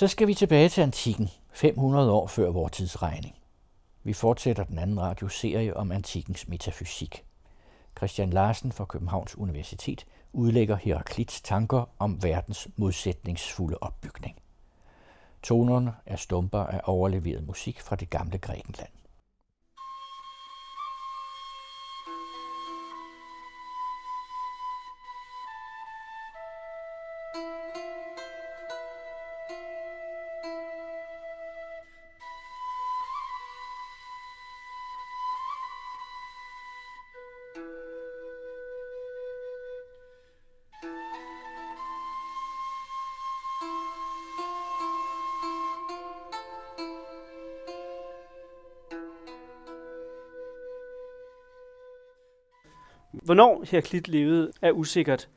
Så skal vi tilbage til antikken, 500 år før vores tidsregning. Vi fortsætter den anden radioserie om antikkens metafysik. Christian Larsen fra Københavns Universitet udlægger Heraklits tanker om verdens modsætningsfulde opbygning. Tonerne er stumper af overleveret musik fra det gamle Grækenland. Hvornår Heraklit levede er usikkert.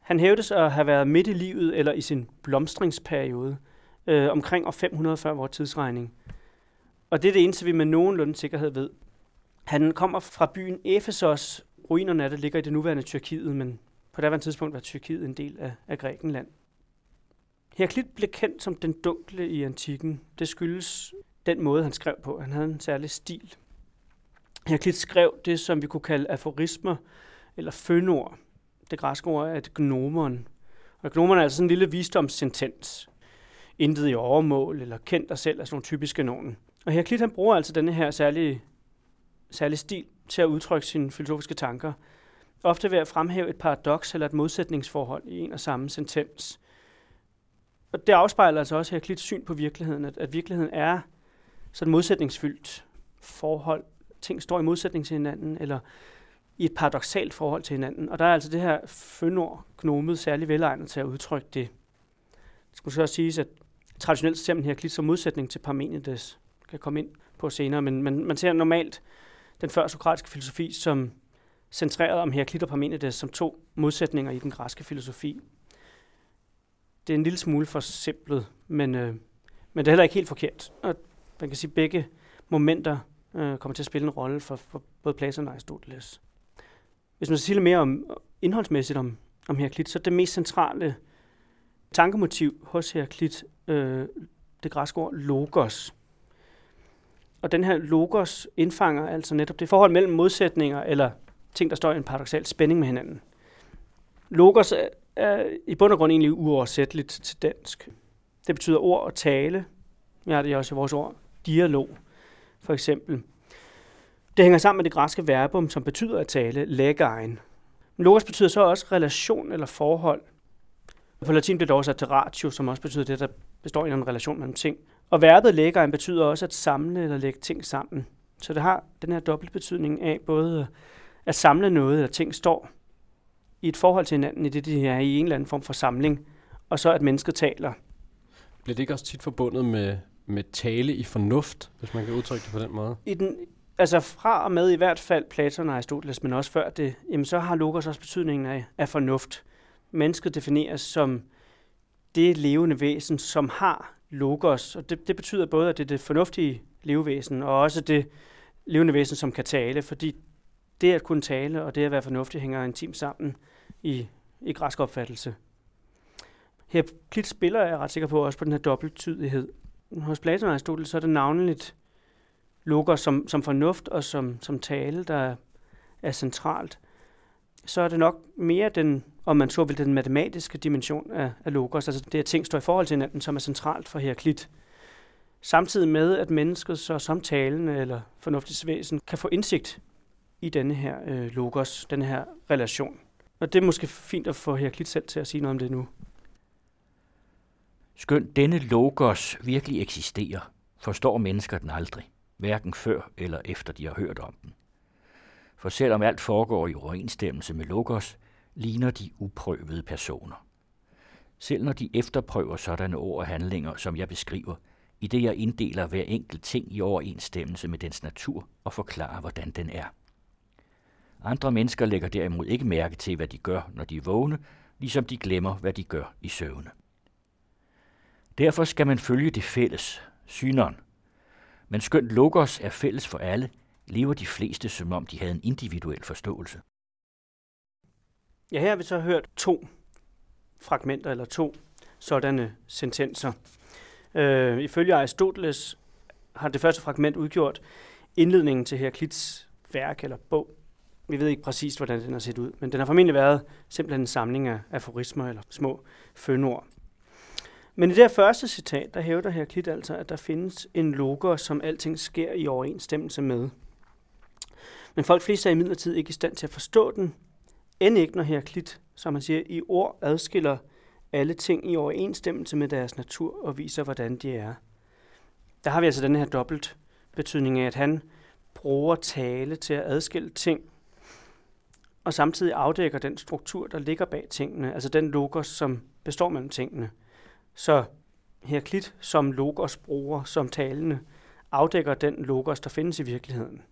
Han hævdes at have været midt i livet eller i sin blomstringsperiode, øh, omkring år 500 før vores tidsregning. Og det er det eneste, vi med nogenlunde sikkerhed ved. Han kommer fra byen Efesos. Ruinerne af det ligger i det nuværende Tyrkiet, men på daværende tidspunkt var Tyrkiet en del af, af Grækenland. Heraklit blev kendt som den dunkle i antikken. Det skyldes den måde, han skrev på. Han havde en særlig stil. Heraklit skrev det, som vi kunne kalde aforismer eller fønord. Det græske ord er et gnomon. Og gnomon er altså sådan en lille visdomssentens. Intet i overmål eller kendt dig selv er sådan nogle typiske nogen. Og Heraklit han bruger altså denne her særlige, særlige stil til at udtrykke sine filosofiske tanker. Ofte ved at fremhæve et paradoks eller et modsætningsforhold i en og samme sentens. Og det afspejler altså også Heraklits syn på virkeligheden, at, at virkeligheden er sådan modsætningsfyldt forhold ting står i modsætning til hinanden, eller i et paradoxalt forhold til hinanden. Og der er altså det her fønord, gnomet, særlig velegnet til at udtrykke det. Det skulle så også siges, at traditionelt ser man Heraklit som modsætning til Parmenides, kan komme ind på senere, men man, man ser normalt den før sokratiske filosofi som centreret om Heraklit og Parmenides som to modsætninger i den græske filosofi. Det er en lille smule for simpelt, men, øh, men det er heller ikke helt forkert. Og man kan sige, at begge momenter øh, kommer til at spille en rolle for, for både Platon og Aristoteles. Hvis man så sige lidt mere om indholdsmæssigt om, om Heraklit, så er det mest centrale tankemotiv hos Heraklit øh, det græske ord logos. Og den her logos indfanger altså netop det forhold mellem modsætninger eller ting, der står i en paradoxal spænding med hinanden. Logos er, er i bund og grund egentlig uoversætteligt til dansk. Det betyder ord og tale. Vi har det også i vores ord dialog for eksempel. Det hænger sammen med det græske verbum, som betyder at tale, legein. Logos betyder så også relation eller forhold. På latin bliver det oversat til ratio, som også betyder det, der består i en relation mellem ting. Og verbet legein betyder også at samle eller lægge ting sammen. Så det har den her dobbelt betydning af både at samle noget, eller ting står i et forhold til hinanden, i det de er i en eller anden form for samling, og så at mennesket taler. Bliver det ikke også tit forbundet med med tale i fornuft, hvis man kan udtrykke det på den måde? I den, altså fra og med i hvert fald Platon og Aristoteles, men også før det, jamen så har Logos også betydningen af, af fornuft. Mennesket defineres som det levende væsen, som har logos, og det, det betyder både, at det er det fornuftige levevæsen, og også det levende væsen, som kan tale, fordi det at kunne tale og det at være fornuftig hænger intimt sammen i, i græsk opfattelse. Her Klit spiller jeg ret sikker på også på den her dobbelttydighed hos Platon og Aristoteles, så er det navnligt logos som, som fornuft og som, som tale, der er centralt. Så er det nok mere den, om man så vil, den matematiske dimension af, af logos, altså det, at ting står i forhold til hinanden, som er centralt for Heraklit. Samtidig med, at mennesket så som talende eller væsen kan få indsigt i denne her øh, logos, denne her relation. Og det er måske fint at få Heraklit selv til at sige noget om det nu. Skønt denne logos virkelig eksisterer, forstår mennesker den aldrig, hverken før eller efter de har hørt om den. For selvom alt foregår i overensstemmelse med logos, ligner de uprøvede personer. Selv når de efterprøver sådanne ord og handlinger, som jeg beskriver, i det jeg inddeler hver enkelt ting i overensstemmelse med dens natur og forklarer, hvordan den er. Andre mennesker lægger derimod ikke mærke til, hvad de gør, når de er vågne, ligesom de glemmer, hvad de gør i søvne. Derfor skal man følge det fælles, syneren. Men skønt logos er fælles for alle, lever de fleste som om de havde en individuel forståelse. Ja, her har vi så hørt to fragmenter eller to sådanne sentenser. Øh, ifølge Aristoteles har det første fragment udgjort indledningen til Heraklits værk eller bog. Vi ved ikke præcis, hvordan den har set ud, men den har formentlig været simpelthen en samling af aforismer eller små fønord. Men i det her første citat, der hævder Heraklit altså, at der findes en logos, som alting sker i overensstemmelse med. Men folk flest er imidlertid ikke i stand til at forstå den, end ikke når Heraklit, som man siger, i ord adskiller alle ting i overensstemmelse med deres natur og viser, hvordan de er. Der har vi altså den her dobbelt betydning af, at han bruger tale til at adskille ting, og samtidig afdækker den struktur, der ligger bag tingene, altså den logos, som består mellem tingene. Så Heraklit som logos bruger, som talende, afdækker den logos, der findes i virkeligheden.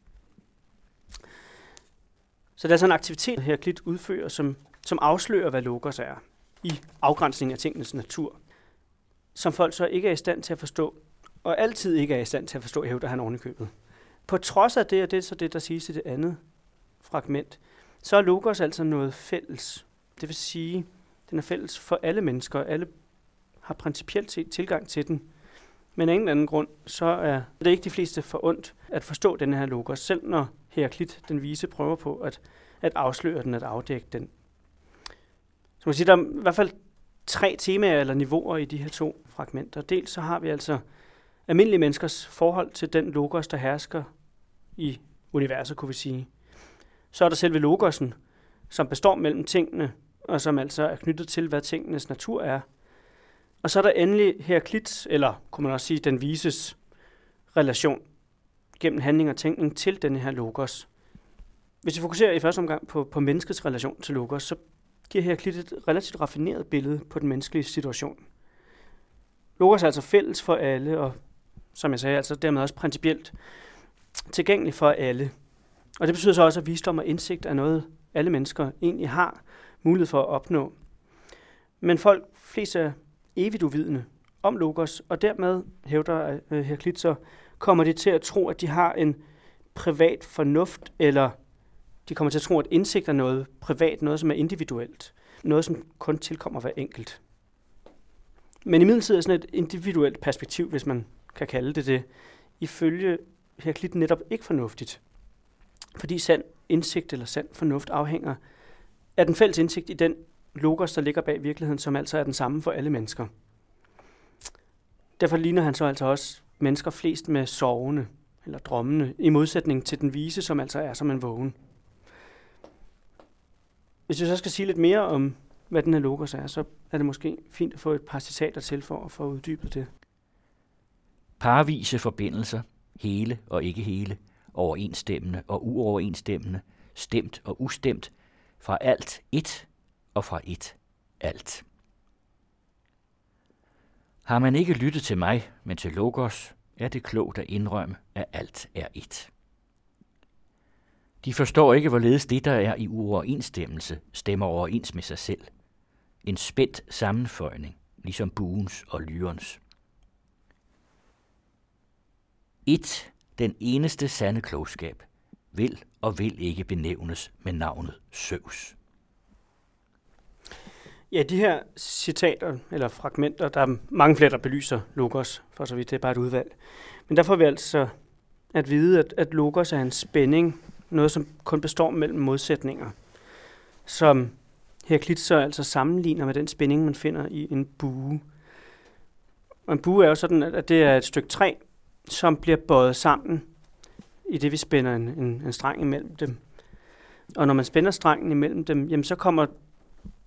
Så der er sådan en aktivitet, Heraklit udfører, som, som afslører, hvad logos er i afgrænsning af tingenes natur, som folk så ikke er i stand til at forstå, og altid ikke er i stand til at forstå, hævder han ovenikøbet. På trods af det, og det er så det, der siges i det andet fragment, så er logos altså noget fælles. Det vil sige, den er fælles for alle mennesker. Alle har principielt set tilgang til den. Men af en eller anden grund, så er det ikke de fleste for ondt at forstå den her logos, selv når Heraklit, den vise, prøver på at, at afsløre den, at afdække den. Så man siger, der er i hvert fald tre temaer eller niveauer i de her to fragmenter. Dels så har vi altså almindelige menneskers forhold til den logos, der hersker i universet, kunne vi sige. Så er der selve logosen, som består mellem tingene, og som altså er knyttet til, hvad tingenes natur er. Og så er der endelig Heraklits, eller kunne man også sige, den vises relation gennem handling og tænkning til denne her logos. Hvis vi fokuserer i første omgang på, på menneskets relation til logos, så giver Heraklit et relativt raffineret billede på den menneskelige situation. Logos er altså fælles for alle, og som jeg sagde, altså dermed også principielt tilgængelig for alle. Og det betyder så også, at visdom og indsigt er noget, alle mennesker egentlig har mulighed for at opnå. Men folk flest er evigt uvidende om Logos, og dermed hævder øh, uh, Heraklit så, kommer de til at tro, at de har en privat fornuft, eller de kommer til at tro, at indsigt er noget privat, noget som er individuelt, noget som kun tilkommer hver enkelt. Men i midlertid er sådan et individuelt perspektiv, hvis man kan kalde det det, ifølge Heraklit netop ikke fornuftigt. Fordi sand indsigt eller sand fornuft afhænger af den fælles indsigt i den logos, der ligger bag virkeligheden, som altså er den samme for alle mennesker. Derfor ligner han så altså også mennesker flest med sovende eller drømmende, i modsætning til den vise, som altså er som en vågen. Hvis vi så skal sige lidt mere om, hvad den her logos er, så er det måske fint at få et par citater til for at få uddybet det. Parvise forbindelser, hele og ikke hele, overensstemmende og uoverensstemmende, stemt og ustemt, fra alt et og fra et alt. Har man ikke lyttet til mig, men til Logos, er det klogt at indrømme, at alt er et. De forstår ikke, hvorledes det, der er i uoverensstemmelse, stemmer overens med sig selv. En spændt sammenføjning, ligesom buens og lyrens. Et, den eneste sande klogskab, vil og vil ikke benævnes med navnet Søvs. Ja, de her citater eller fragmenter, der er mange flere, der belyser Logos, for så vidt det er bare et udvalg. Men der får vi altså at vide, at, at Logos er en spænding, noget som kun består mellem modsætninger, som Heraklit så altså sammenligner med den spænding, man finder i en bue. Og en bue er jo sådan, at det er et stykke træ, som bliver bøjet sammen, i det vi spænder en, en, en streng imellem dem. Og når man spænder strengen imellem dem, jamen så kommer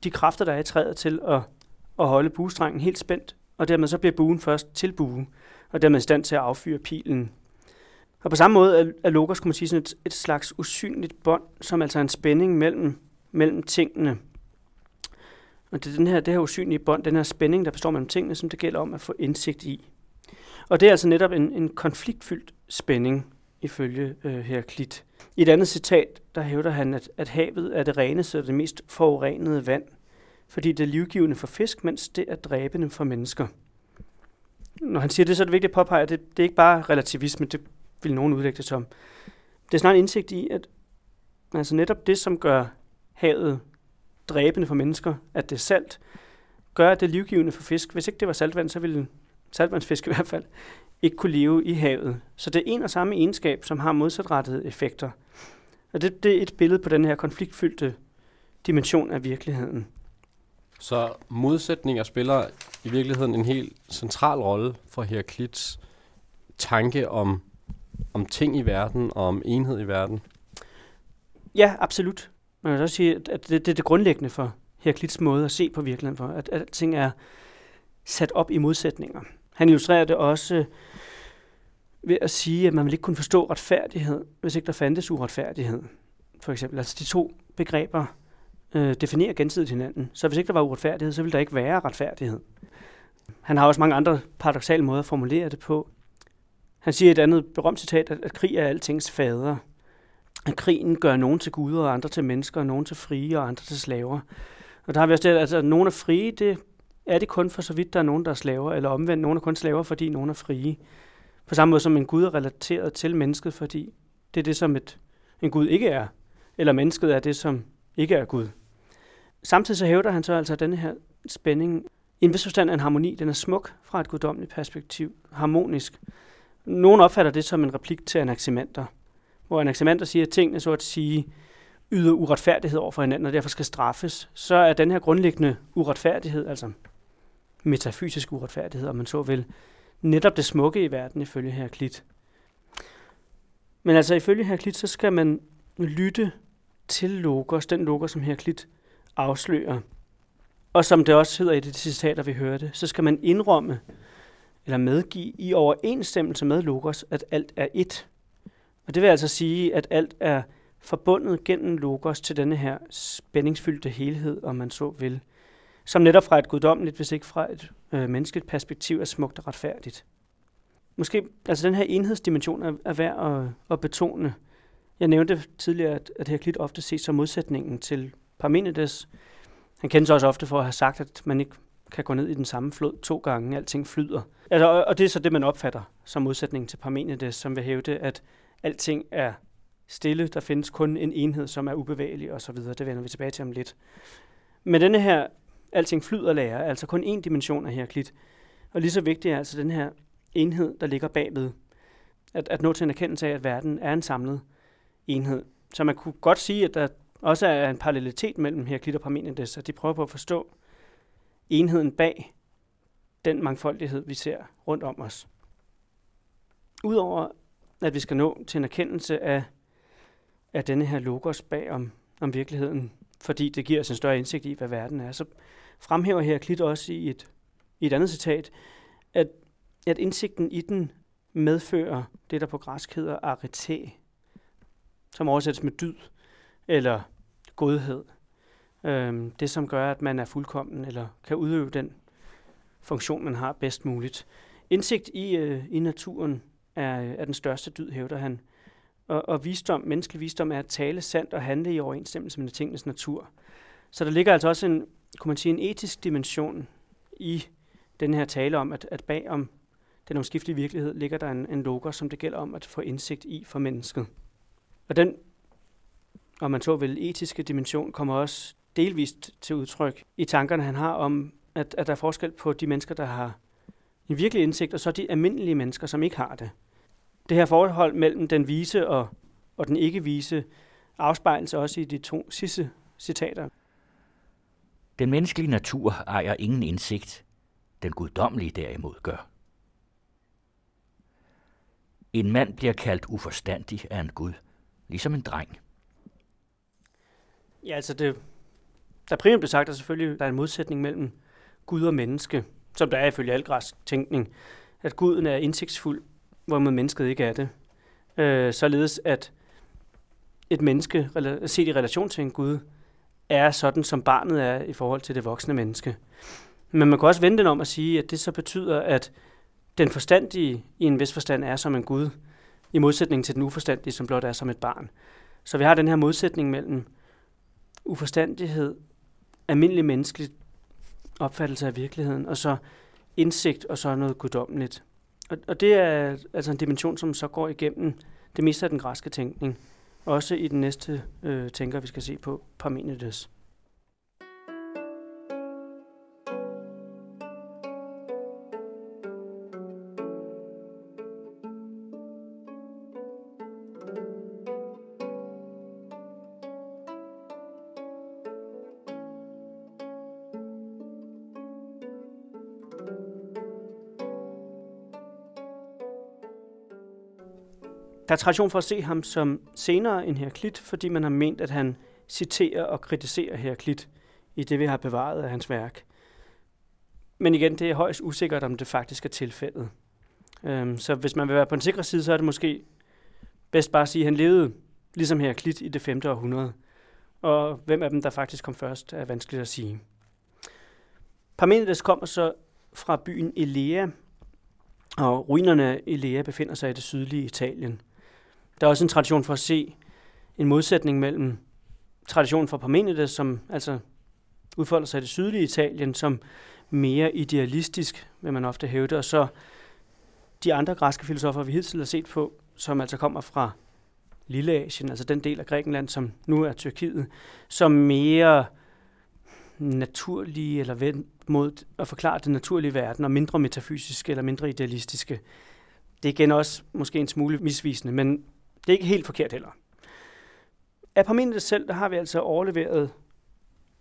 de kræfter, der er i træet til at, at holde buestrengen helt spændt, og dermed så bliver buen først til bue, og dermed i stand til at affyre pilen. Og på samme måde er logos, kunne man sige, sådan et, et slags usynligt bånd, som altså er en spænding mellem, mellem tingene. Og det er den her, det her usynlige bånd, den her spænding, der består mellem tingene, som det gælder om at få indsigt i. Og det er altså netop en, en konfliktfyldt spænding, ifølge øh, Heraklit. I et andet citat, der hævder han, at, at havet er det reneste og det mest forurenede vand, fordi det er livgivende for fisk, mens det er dræbende for mennesker. Når han siger det, så er det vigtigt at påpege, at det, det er ikke bare relativisme, det vil nogen udlægge det som. Det er snart en indsigt i, at altså netop det, som gør havet dræbende for mennesker, at det er salt, gør, at det er livgivende for fisk. Hvis ikke det var saltvand, så ville saltvandsfisk i hvert fald, ikke kunne leve i havet. Så det er en og samme egenskab, som har modsatrettede effekter. Og det, det er et billede på den her konfliktfyldte dimension af virkeligheden. Så modsætninger spiller i virkeligheden en helt central rolle for Heraklits tanke om, om ting i verden og om enhed i verden. Ja, absolut. Man kan også sige, at det, det er det grundlæggende for Heraklits måde at se på virkeligheden for, at alting er sat op i modsætninger. Han illustrerer det også ved at sige, at man vil ikke kunne forstå retfærdighed, hvis ikke der fandtes uretfærdighed. For eksempel, altså de to begreber øh, definerer gensidigt hinanden. Så hvis ikke der var uretfærdighed, så ville der ikke være retfærdighed. Han har også mange andre paradoxale måder at formulere det på. Han siger et andet berømt citat, at, at krig er altings fader. At krigen gør nogen til guder, og andre til mennesker, og nogen til frie, og andre til slaver. Og der har vi også det, altså, at nogen er frie, det er det kun for så vidt, der er nogen, der er slaver, eller omvendt, nogen er kun slaver, fordi nogen er frie. På samme måde som en Gud er relateret til mennesket, fordi det er det, som et, en Gud ikke er. Eller mennesket er det, som ikke er Gud. Samtidig så hævder han så altså, denne her spænding i en vis forstand er en harmoni. Den er smuk fra et guddommeligt perspektiv, harmonisk. Nogle opfatter det som en replik til anaximander, hvor anaximander siger, at tingene så at sige yder uretfærdighed over for hinanden, og derfor skal straffes. Så er den her grundlæggende uretfærdighed, altså metafysisk uretfærdighed, om man så vil, netop det smukke i verden ifølge Heraklit. Men altså ifølge Heraklit, så skal man lytte til logos, den logos, som Heraklit afslører. Og som det også hedder i det citater, vi hørte, så skal man indrømme eller medgive i overensstemmelse med logos, at alt er ét. Og det vil altså sige, at alt er forbundet gennem logos til denne her spændingsfyldte helhed, om man så vil som netop fra et guddommeligt, hvis ikke fra et øh, menneskeligt perspektiv, er smukt og retfærdigt. Måske, altså den her enhedsdimension er, er værd at, at betone. Jeg nævnte tidligere, at, at Heraklit ofte ses som modsætningen til Parmenides. Han kendes også ofte for at have sagt, at man ikke kan gå ned i den samme flod to gange, alting flyder. Altså, og, og det er så det, man opfatter som modsætningen til Parmenides, som vil hævde, at alting er stille, der findes kun en enhed, som er ubevægelig osv. Det vender vi tilbage til om lidt. Men denne her alting flyder lærer, altså kun én dimension af Heraklit. Og lige så vigtigt er altså den her enhed, der ligger bagved. At, at nå til en erkendelse af, at verden er en samlet enhed. Så man kunne godt sige, at der også er en parallelitet mellem Heraklit og Parmenides, at de prøver på at forstå enheden bag den mangfoldighed, vi ser rundt om os. Udover at vi skal nå til en erkendelse af, af denne her logos bag om, om virkeligheden, fordi det giver os en større indsigt i, hvad verden er, så fremhæver Heraklit også i et, i et andet citat, at, at indsigten i den medfører det, der på græsk hedder arete, som oversættes med dyd eller godhed. Øhm, det, som gør, at man er fuldkommen eller kan udøve den funktion, man har bedst muligt. Indsigt i, øh, i naturen er, er den største dyd, hævder han. Og, og visdom, menneskelig visdom er at tale sandt og handle i overensstemmelse med tingenes natur. Så der ligger altså også en, kunne man sige, en etisk dimension i den her tale om, at, at bag om den omskiftelige virkelighed ligger der en, en logos, som det gælder om at få indsigt i for mennesket. Og den, om man så vil, etiske dimension kommer også delvist til udtryk i tankerne, han har om, at, at der er forskel på de mennesker, der har en virkelig indsigt, og så de almindelige mennesker, som ikke har det. Det her forhold mellem den vise og, og den ikke-vise afspejles også i de to sidste citater. Den menneskelige natur ejer ingen indsigt, den guddommelige derimod gør. En mand bliver kaldt uforstandig af en gud, ligesom en dreng. Ja, altså det, der primært blev sagt, at selvfølgelig der er en modsætning mellem Gud og menneske, som der er ifølge al græsk tænkning, at guden er indsigtsfuld, hvorimod mennesket ikke er det. Øh, således at et menneske, set i relation til en gud, er sådan, som barnet er i forhold til det voksne menneske. Men man kan også vende den om at sige, at det så betyder, at den forstandige i en vis forstand er som en Gud, i modsætning til den uforstandige, som blot er som et barn. Så vi har den her modsætning mellem uforstandighed, almindelig menneskelig opfattelse af virkeligheden, og så indsigt og så noget guddommeligt. Og, og det er altså en dimension, som så går igennem det meste af den græske tænkning. Også i den næste øh, tænker, vi skal se på Parmenides. Der er tradition for at se ham som senere end Heraklit, fordi man har ment, at han citerer og kritiserer Heraklit i det, vi har bevaret af hans værk. Men igen, det er højst usikkert, om det faktisk er tilfældet. Øhm, så hvis man vil være på den sikre side, så er det måske bedst bare at sige, at han levede ligesom Heraklit i det 5. århundrede. Og hvem af dem, der faktisk kom først, er vanskeligt at sige. Parmenides kommer så fra byen Elea, og ruinerne af Elea befinder sig i det sydlige Italien. Der er også en tradition for at se en modsætning mellem traditionen for Parmenides, som altså udfolder sig i det sydlige Italien, som mere idealistisk, vil man ofte hævde, og så de andre græske filosofer, vi hidtil har set på, som altså kommer fra Lilleasien, altså den del af Grækenland, som nu er Tyrkiet, som mere naturlige eller vendt mod at forklare den naturlige verden, og mindre metafysiske eller mindre idealistiske. Det er igen også måske en smule misvisende, men det er ikke helt forkert heller. Af Parmenides selv, der har vi altså overleveret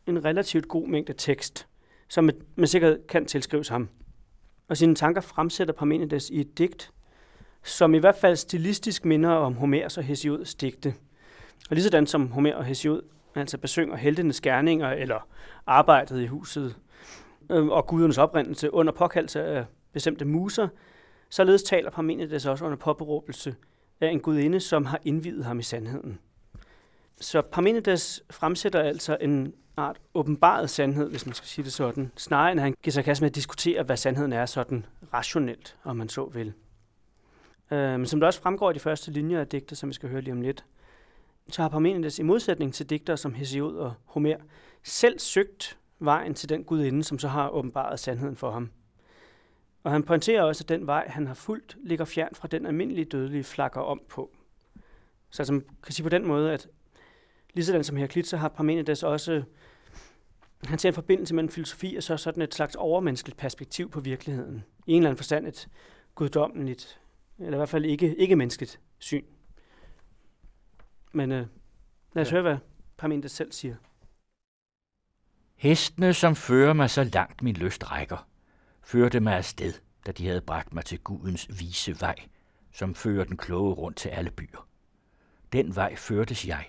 en relativt god mængde tekst, som med sikkerhed kan tilskrives ham. Og sine tanker fremsætter Parmenides i et digt, som i hvert fald stilistisk minder om Homers og Hesiods digte. Og ligesådan som Homer og Hesiod altså besynger heltenes gerninger eller arbejdet i huset øh, og gudernes oprindelse under påkaldelse af bestemte muser, således taler Parmenides også under påberåbelse af en gudinde, som har indvidet ham i sandheden. Så Parmenides fremsætter altså en art åbenbaret sandhed, hvis man skal sige det sådan, snarere end han giver sig kast med at diskutere, hvad sandheden er sådan rationelt, om man så vil. Men som det også fremgår i de første linjer af digter, som vi skal høre lige om lidt, så har Parmenides i modsætning til digtere som Hesiod og Homer selv søgt vejen til den gudinde, som så har åbenbaret sandheden for ham. Og han pointerer også, at den vej, han har fulgt, ligger fjern fra den almindelige dødelige flakker om på. Så altså, man kan sige på den måde, at Ligesådan som Heraklit, så har Parmenides også, han ser en forbindelse mellem filosofi og så sådan et slags overmenneskeligt perspektiv på virkeligheden. I en eller anden forstand et guddommeligt, eller i hvert fald ikke, ikke menneskeligt syn. Men øh, lad os ja. høre, hvad Parmenides selv siger. Hestene, som fører mig så langt min lyst rækker, førte mig afsted, da de havde bragt mig til Gudens vise vej, som fører den kloge rundt til alle byer. Den vej førtes jeg,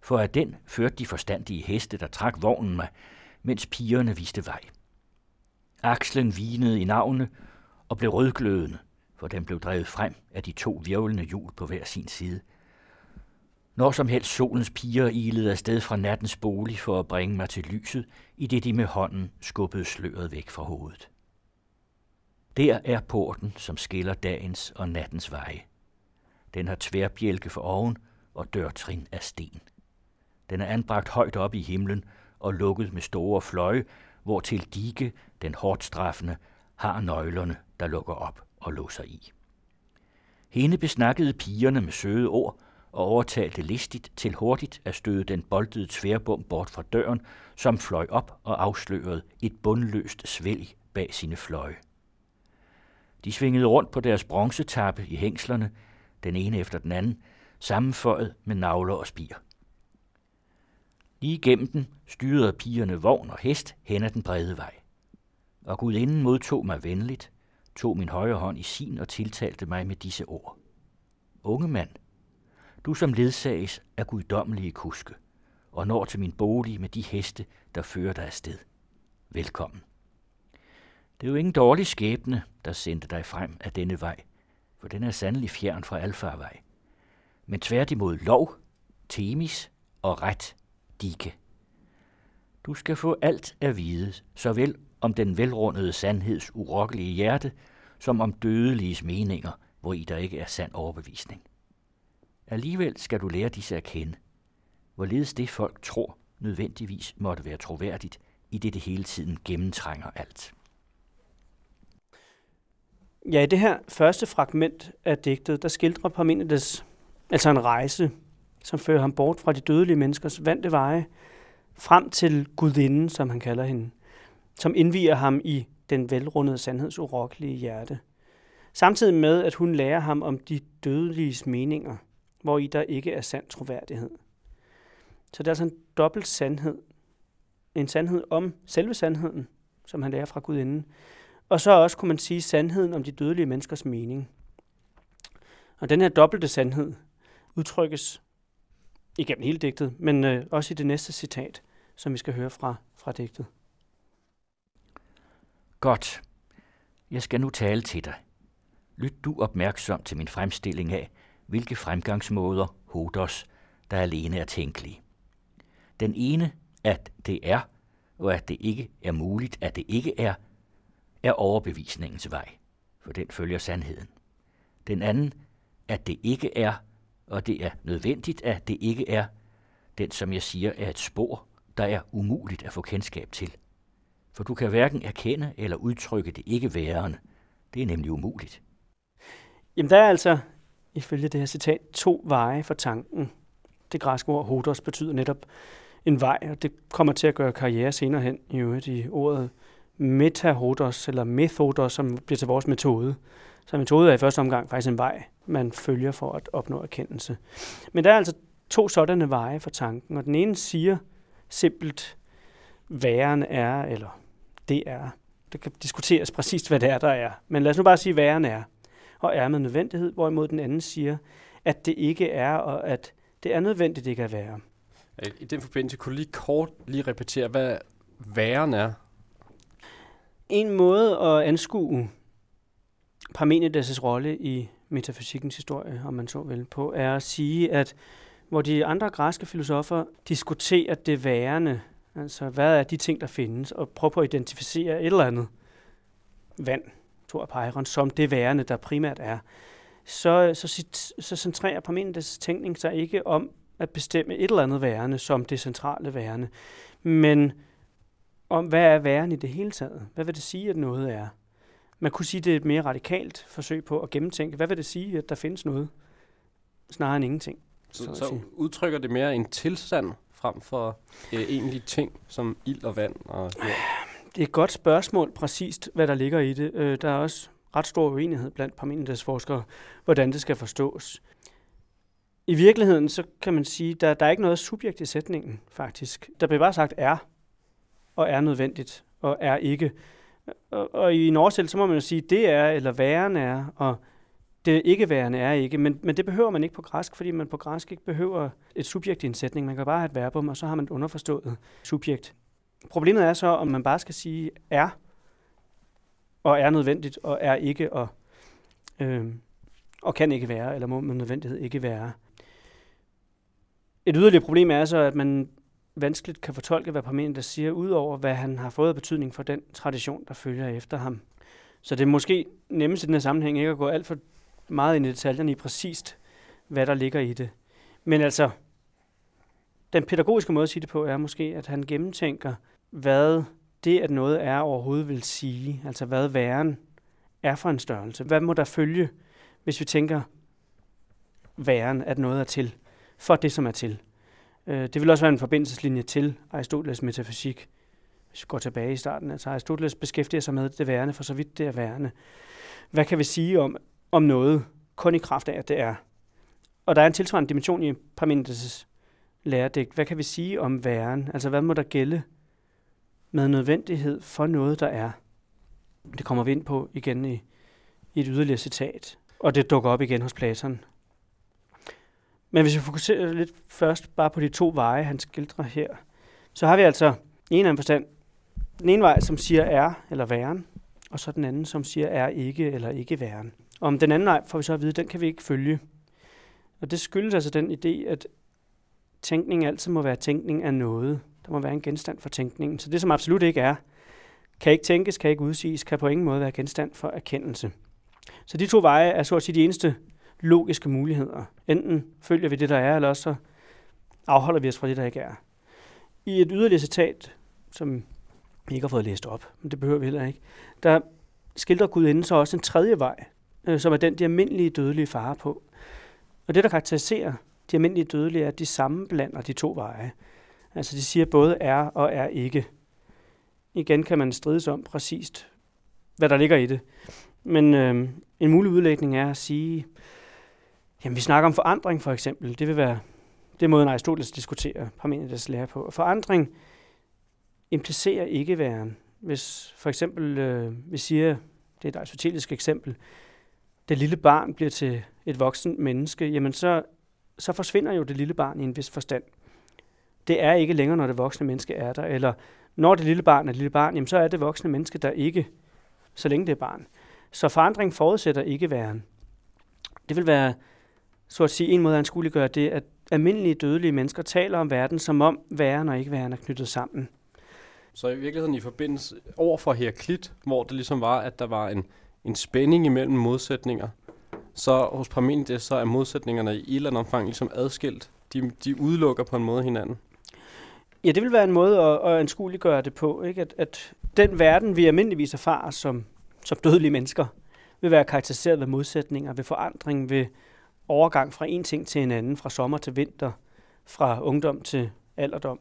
for af den førte de forstandige heste, der trak vognen mig, mens pigerne viste vej. Akslen vinede i navne og blev rødglødende, for den blev drevet frem af de to virvlende hjul på hver sin side. Når som helst solens piger ilede afsted fra nattens bolig for at bringe mig til lyset, i det de med hånden skubbede sløret væk fra hovedet. Der er porten, som skiller dagens og nattens veje. Den har tværbjælke for oven og dørtrin af sten. Den er anbragt højt op i himlen og lukket med store fløje, hvor til Dike, den hårdt straffende, har nøglerne, der lukker op og låser i. Hende besnakkede pigerne med søde ord og overtalte listigt til hurtigt at støde den boldede tværbom bort fra døren, som fløj op og afslørede et bundløst svælg bag sine fløje. De svingede rundt på deres bronzetappe i hængslerne, den ene efter den anden, sammenføjet med navler og spir. Lige gennem den styrede pigerne vogn og hest hen ad den brede vej. Og gudinden modtog mig venligt, tog min højre hånd i sin og tiltalte mig med disse ord. Unge mand, du som ledsages af guddommelige kuske, og når til min bolig med de heste, der fører dig afsted. Velkommen. Det er jo ingen dårlig skæbne, der sendte dig frem af denne vej, for den er sandelig fjern fra alfarvej. Men tværtimod lov, temis og ret dike. Du skal få alt at vide, såvel om den velrundede sandheds urokkelige hjerte, som om dødeliges meninger, hvor i der ikke er sand overbevisning. Alligevel skal du lære disse at kende. Hvorledes det folk tror, nødvendigvis måtte være troværdigt, i det det hele tiden gennemtrænger alt. Ja, i det her første fragment af digtet, der skildrer Parmenides altså en rejse som fører ham bort fra de dødelige menneskers vante veje, frem til gudinden, som han kalder hende, som indviger ham i den velrundede sandheds urokkelige hjerte. Samtidig med, at hun lærer ham om de dødeliges meninger, hvor i der ikke er sand troværdighed. Så det er altså en dobbelt sandhed. En sandhed om selve sandheden, som han lærer fra gudinden, og så også kunne man sige sandheden om de dødelige menneskers mening. Og den her dobbelte sandhed udtrykkes igennem hele digtet, men øh, også i det næste citat, som vi skal høre fra, fra digtet. Godt. Jeg skal nu tale til dig. Lyt du opmærksom til min fremstilling af, hvilke fremgangsmåder Hodos, der alene er tænkelige. Den ene, at det er, og at det ikke er muligt, at det ikke er, er overbevisningens vej, for den følger sandheden. Den anden, at det ikke er, og det er nødvendigt, at det ikke er, den som jeg siger er et spor, der er umuligt at få kendskab til. For du kan hverken erkende eller udtrykke det ikke værende. Det er nemlig umuligt. Jamen der er altså, ifølge det her citat, to veje for tanken. Det græske ord hodos betyder netop en vej, og det kommer til at gøre karriere senere hen i øvrigt i ordet metahodos eller methodos, som bliver til vores metode. Så metode er i første omgang faktisk en vej, man følger for at opnå erkendelse. Men der er altså to sådanne veje for tanken, og den ene siger simpelt, væren er, eller det er. Det kan diskuteres præcist, hvad det er, der er. Men lad os nu bare sige, væren er, og er med nødvendighed, hvorimod den anden siger, at det ikke er, og at det er nødvendigt ikke at være. I den forbindelse kunne lige kort lige repetere, hvad væren er. En måde at anskue Parmenides' rolle i metafysikkens historie, om man så vil, på, er at sige, at hvor de andre græske filosofer diskuterer det værende, altså hvad er de ting, der findes, og prøver på at identificere et eller andet vand, Thor Peiron, som det værende, der primært er, så, så, så centrerer Parmenides tænkning sig ikke om at bestemme et eller andet værende som det centrale værende, men om, hvad er væren i det hele taget? Hvad vil det sige, at noget er? Man kunne sige, at det er et mere radikalt forsøg på at gennemtænke, hvad vil det sige, at der findes noget, snarere end ingenting. Så, så, så udtrykker det mere en tilstand frem for øh, egentlige ting, som ild og vand og jord? Det er et godt spørgsmål, præcist hvad der ligger i det. Øh, der er også ret stor uenighed blandt Parmenides forskere, hvordan det skal forstås. I virkeligheden, så kan man sige, der, der er ikke noget subjekt i sætningen, faktisk. Der bliver bare sagt er, og er nødvendigt, og er ikke. Og, og i en oversættelse, så må man jo sige, det er, eller væren er, og det ikke værende er ikke. Men, men det behøver man ikke på græsk, fordi man på græsk ikke behøver et subjekt i en sætning. Man kan bare have et verbum, og så har man et underforstået subjekt. Problemet er så, om man bare skal sige er, og er nødvendigt, og er ikke, og, øh, og kan ikke være, eller må med nødvendighed ikke være. Et yderligere problem er så, at man vanskeligt kan fortolke, hvad Parmenides siger, udover hvad han har fået af betydning for den tradition, der følger efter ham. Så det er måske nemmest i den her sammenhæng ikke at gå alt for meget ind i detaljerne i præcist, hvad der ligger i det. Men altså, den pædagogiske måde at sige det på er måske, at han gennemtænker, hvad det, at noget er overhovedet vil sige. Altså, hvad væren er for en størrelse. Hvad må der følge, hvis vi tænker væren, at noget er til, for det, som er til. Øh, det vil også være en forbindelseslinje til Aristoteles metafysik. Hvis vi går tilbage i starten, altså Aristoteles beskæftiger sig med det værende, for så vidt det er værende. Hvad kan vi sige om, om noget, kun i kraft af, at det er? Og der er en tilsvarende dimension i Parmenides' læredigt. Hvad kan vi sige om væren? Altså, hvad må der gælde med nødvendighed for noget, der er? Det kommer vi ind på igen i, i et yderligere citat. Og det dukker op igen hos Platon. Men hvis vi fokuserer lidt først bare på de to veje, han skildrer her, så har vi altså en eller anden forstand den ene vej, som siger er eller væren, og så den anden, som siger er ikke eller ikke væren. Om den anden vej får vi så at vide, den kan vi ikke følge. Og det skyldes altså den idé, at tænkning altid må være tænkning af noget. Der må være en genstand for tænkningen. Så det, som absolut ikke er, kan ikke tænkes, kan ikke udsiges, kan på ingen måde være genstand for erkendelse. Så de to veje er så at sige de eneste logiske muligheder. Enten følger vi det, der er, eller også så afholder vi os fra det, der ikke er. I et yderligere citat, som vi ikke har fået læst op, men det behøver vi heller ikke, der skildrer Gud inden så også en tredje vej, øh, som er den, de almindelige dødelige farer på. Og det, der karakteriserer de almindelige dødelige, er, at de sammenblander de to veje. Altså de siger både er og er ikke. Igen kan man strides om præcist, hvad der ligger i det. Men øh, en mulig udlægning er at sige, jamen vi snakker om forandring for eksempel. Det vil være det måde, Aristoteles diskuterer Parmenides lære på. Forandring implicerer ikke væren. Hvis for eksempel øh, vi siger, det er et aristotelisk eksempel, det lille barn bliver til et voksen menneske, jamen så, så forsvinder jo det lille barn i en vis forstand. Det er ikke længere, når det voksne menneske er der, eller når det lille barn er et lille barn, jamen så er det voksne menneske der ikke, så længe det er barn. Så forandring forudsætter ikke væren. Det vil være, så at sige, en måde at anskueliggøre det, at almindelige dødelige mennesker taler om verden, som om væren og ikke væren er knyttet sammen. Så i virkeligheden i forbindelse over for Heraklit, hvor det ligesom var, at der var en, en spænding imellem modsætninger, så hos Parmenides, så er modsætningerne i et eller andet omfang ligesom adskilt. De, de udelukker på en måde hinanden. Ja, det vil være en måde at, at anskueliggøre det på. Ikke? At, at den verden, vi almindeligvis erfarer som, som dødelige mennesker, vil være karakteriseret ved modsætninger, ved forandring, ved overgang fra en ting til en anden, fra sommer til vinter, fra ungdom til alderdom.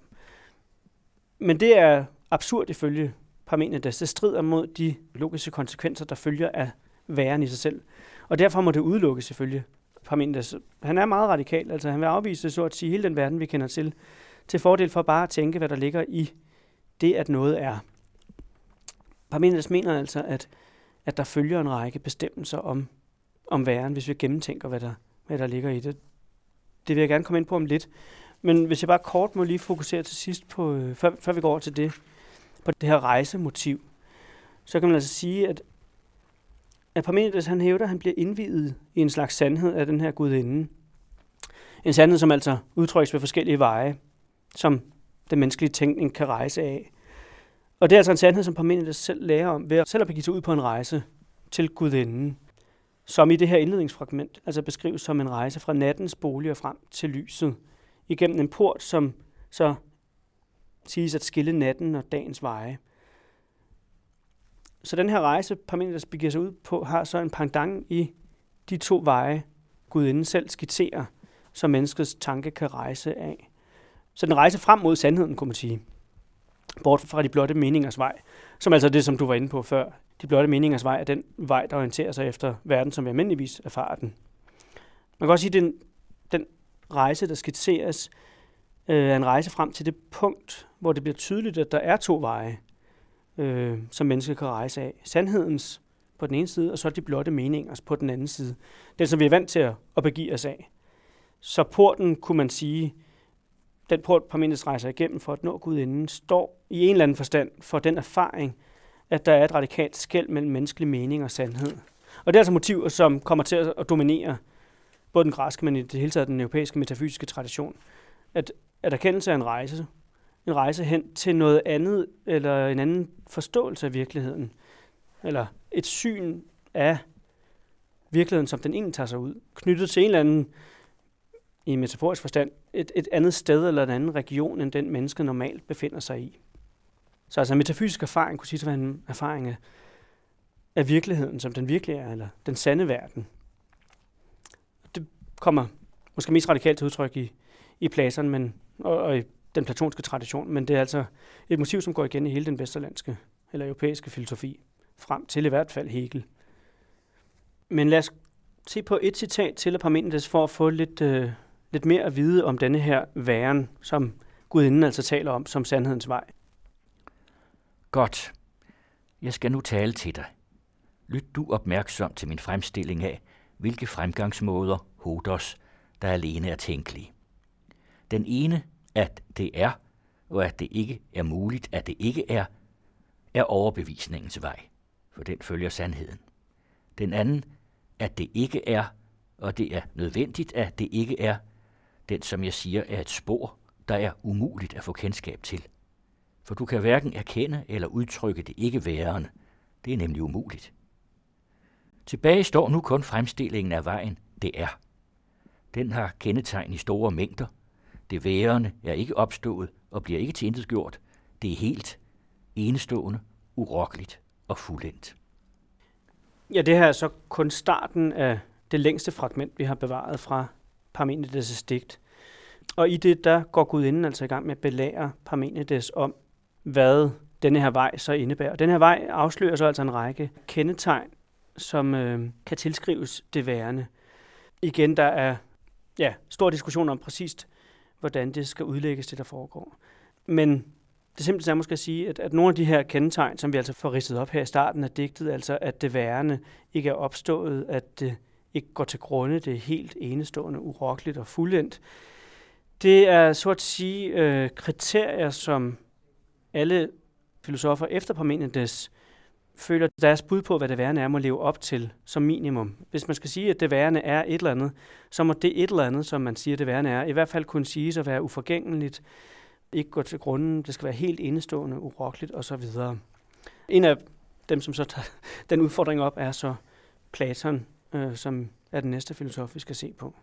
Men det er absurd ifølge Parmenides. Det strider mod de logiske konsekvenser, der følger af væren i sig selv. Og derfor må det udelukkes selvfølgelig Parmenides. Han er meget radikal, altså han vil afvise så at sige hele den verden, vi kender til, til fordel for bare at tænke, hvad der ligger i det, at noget er. Parmenides mener altså, at, at der følger en række bestemmelser om, om væren, hvis vi gennemtænker, hvad der, hvad der ligger i det. Det vil jeg gerne komme ind på om lidt. Men hvis jeg bare kort må lige fokusere til sidst på, øh, før, før vi går over til det, på det her rejsemotiv, så kan man altså sige, at, at Parmenides han hævder, at han bliver indvidet i en slags sandhed af den her gudinde. En sandhed, som altså udtrykkes ved forskellige veje, som den menneskelige tænkning kan rejse af. Og det er altså en sandhed, som Parmenides selv lærer om ved at selv at begive sig ud på en rejse til gudinden, som i det her indledningsfragment altså beskrives som en rejse fra nattens bolig og frem til lyset, igennem en port, som så siges at skille natten og dagens veje. Så den her rejse, Parmenides begiver sig ud på, har så en pendant i de to veje, Gudinden selv skitserer, som menneskets tanke kan rejse af. Så den rejse frem mod sandheden, kunne man sige. Bort fra de blotte meningers vej, som altså det, som du var inde på før. De blotte meningers vej er den vej, der orienterer sig efter verden, som vi almindeligvis erfarer den. Man kan også sige, at den, den rejse, der skitseres, øh, er en rejse frem til det punkt, hvor det bliver tydeligt, at der er to veje, øh, som mennesker kan rejse af. Sandhedens på den ene side, og så de blotte meningers på den anden side. Den, som vi er vant til at, at begive os af. Så porten, kunne man sige, den port, Parmenides rejser igennem for at nå Gud inden, står i en eller anden forstand for den erfaring, at der er et radikalt skæld mellem menneskelig mening og sandhed. Og det er altså motiver, som kommer til at dominere både den græske, men i det hele taget den europæiske metafysiske tradition. At, at erkendelse er en rejse, en rejse hen til noget andet, eller en anden forståelse af virkeligheden, eller et syn af virkeligheden, som den egentlig tager sig ud, knyttet til en eller anden, i metaforisk forstand, et, et andet sted eller en anden region, end den menneske normalt befinder sig i. Så altså metafysisk erfaring kunne sige at være en erfaring af, af virkeligheden, som den virkelig er, eller den sande verden. Det kommer måske mest radikalt til udtryk i, i Platon men, og, og i den platonske tradition, men det er altså et motiv, som går igen i hele den vesterlandske eller europæiske filosofi, frem til i hvert fald Hegel. Men lad os se på et citat til af Parmenides for at få lidt, øh, lidt mere at vide om denne her væren, som gudinden altså taler om som sandhedens vej. Godt. Jeg skal nu tale til dig. Lyt du opmærksom til min fremstilling af, hvilke fremgangsmåder Hodos, der alene er tænkelige. Den ene, at det er, og at det ikke er muligt, at det ikke er, er overbevisningens vej, for den følger sandheden. Den anden, at det ikke er, og det er nødvendigt, at det ikke er, den som jeg siger er et spor, der er umuligt at få kendskab til. For du kan hverken erkende eller udtrykke det ikke værende. Det er nemlig umuligt. Tilbage står nu kun fremstillingen af vejen, det er. Den har kendetegn i store mængder. Det værende er ikke opstået og bliver ikke tilintetgjort. Det er helt, enestående, urokkeligt og fuldendt. Ja, det her er så kun starten af det længste fragment, vi har bevaret fra Parmenides' digt. Og i det, der går Gud inden altså i gang med at belære Parmenides om, hvad denne her vej så indebærer. Den her vej afslører så altså en række kendetegn, som øh, kan tilskrives det værende. Igen, der er ja, stor diskussion om præcist, hvordan det skal udlægges, det der foregår. Men det simpelthen er måske at sige, at, at nogle af de her kendetegn, som vi altså får ridset op her i starten af digtet, altså at det værende ikke er opstået, at det ikke går til grunde, det er helt enestående, urokkeligt og fuldendt. Det er så at sige øh, kriterier, som alle filosofer efter Parmenides føler deres bud på, hvad det værende er, må leve op til som minimum. Hvis man skal sige, at det værende er et eller andet, så må det et eller andet, som man siger, det værende er, i hvert fald kunne siges at være uforgængeligt, ikke gå til grunden, det skal være helt indestående, urokkeligt osv. En af dem, som så tager den udfordring op, er så Platon, øh, som er den næste filosof, vi skal se på.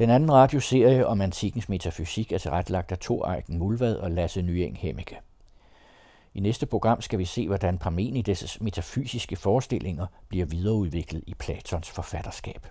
Den anden radioserie om antikkens metafysik er tilrettelagt af to Eiken Mulvad og Lasse Nyeng Hemmeke. I næste program skal vi se, hvordan Parmenides' metafysiske forestillinger bliver videreudviklet i Platons forfatterskab.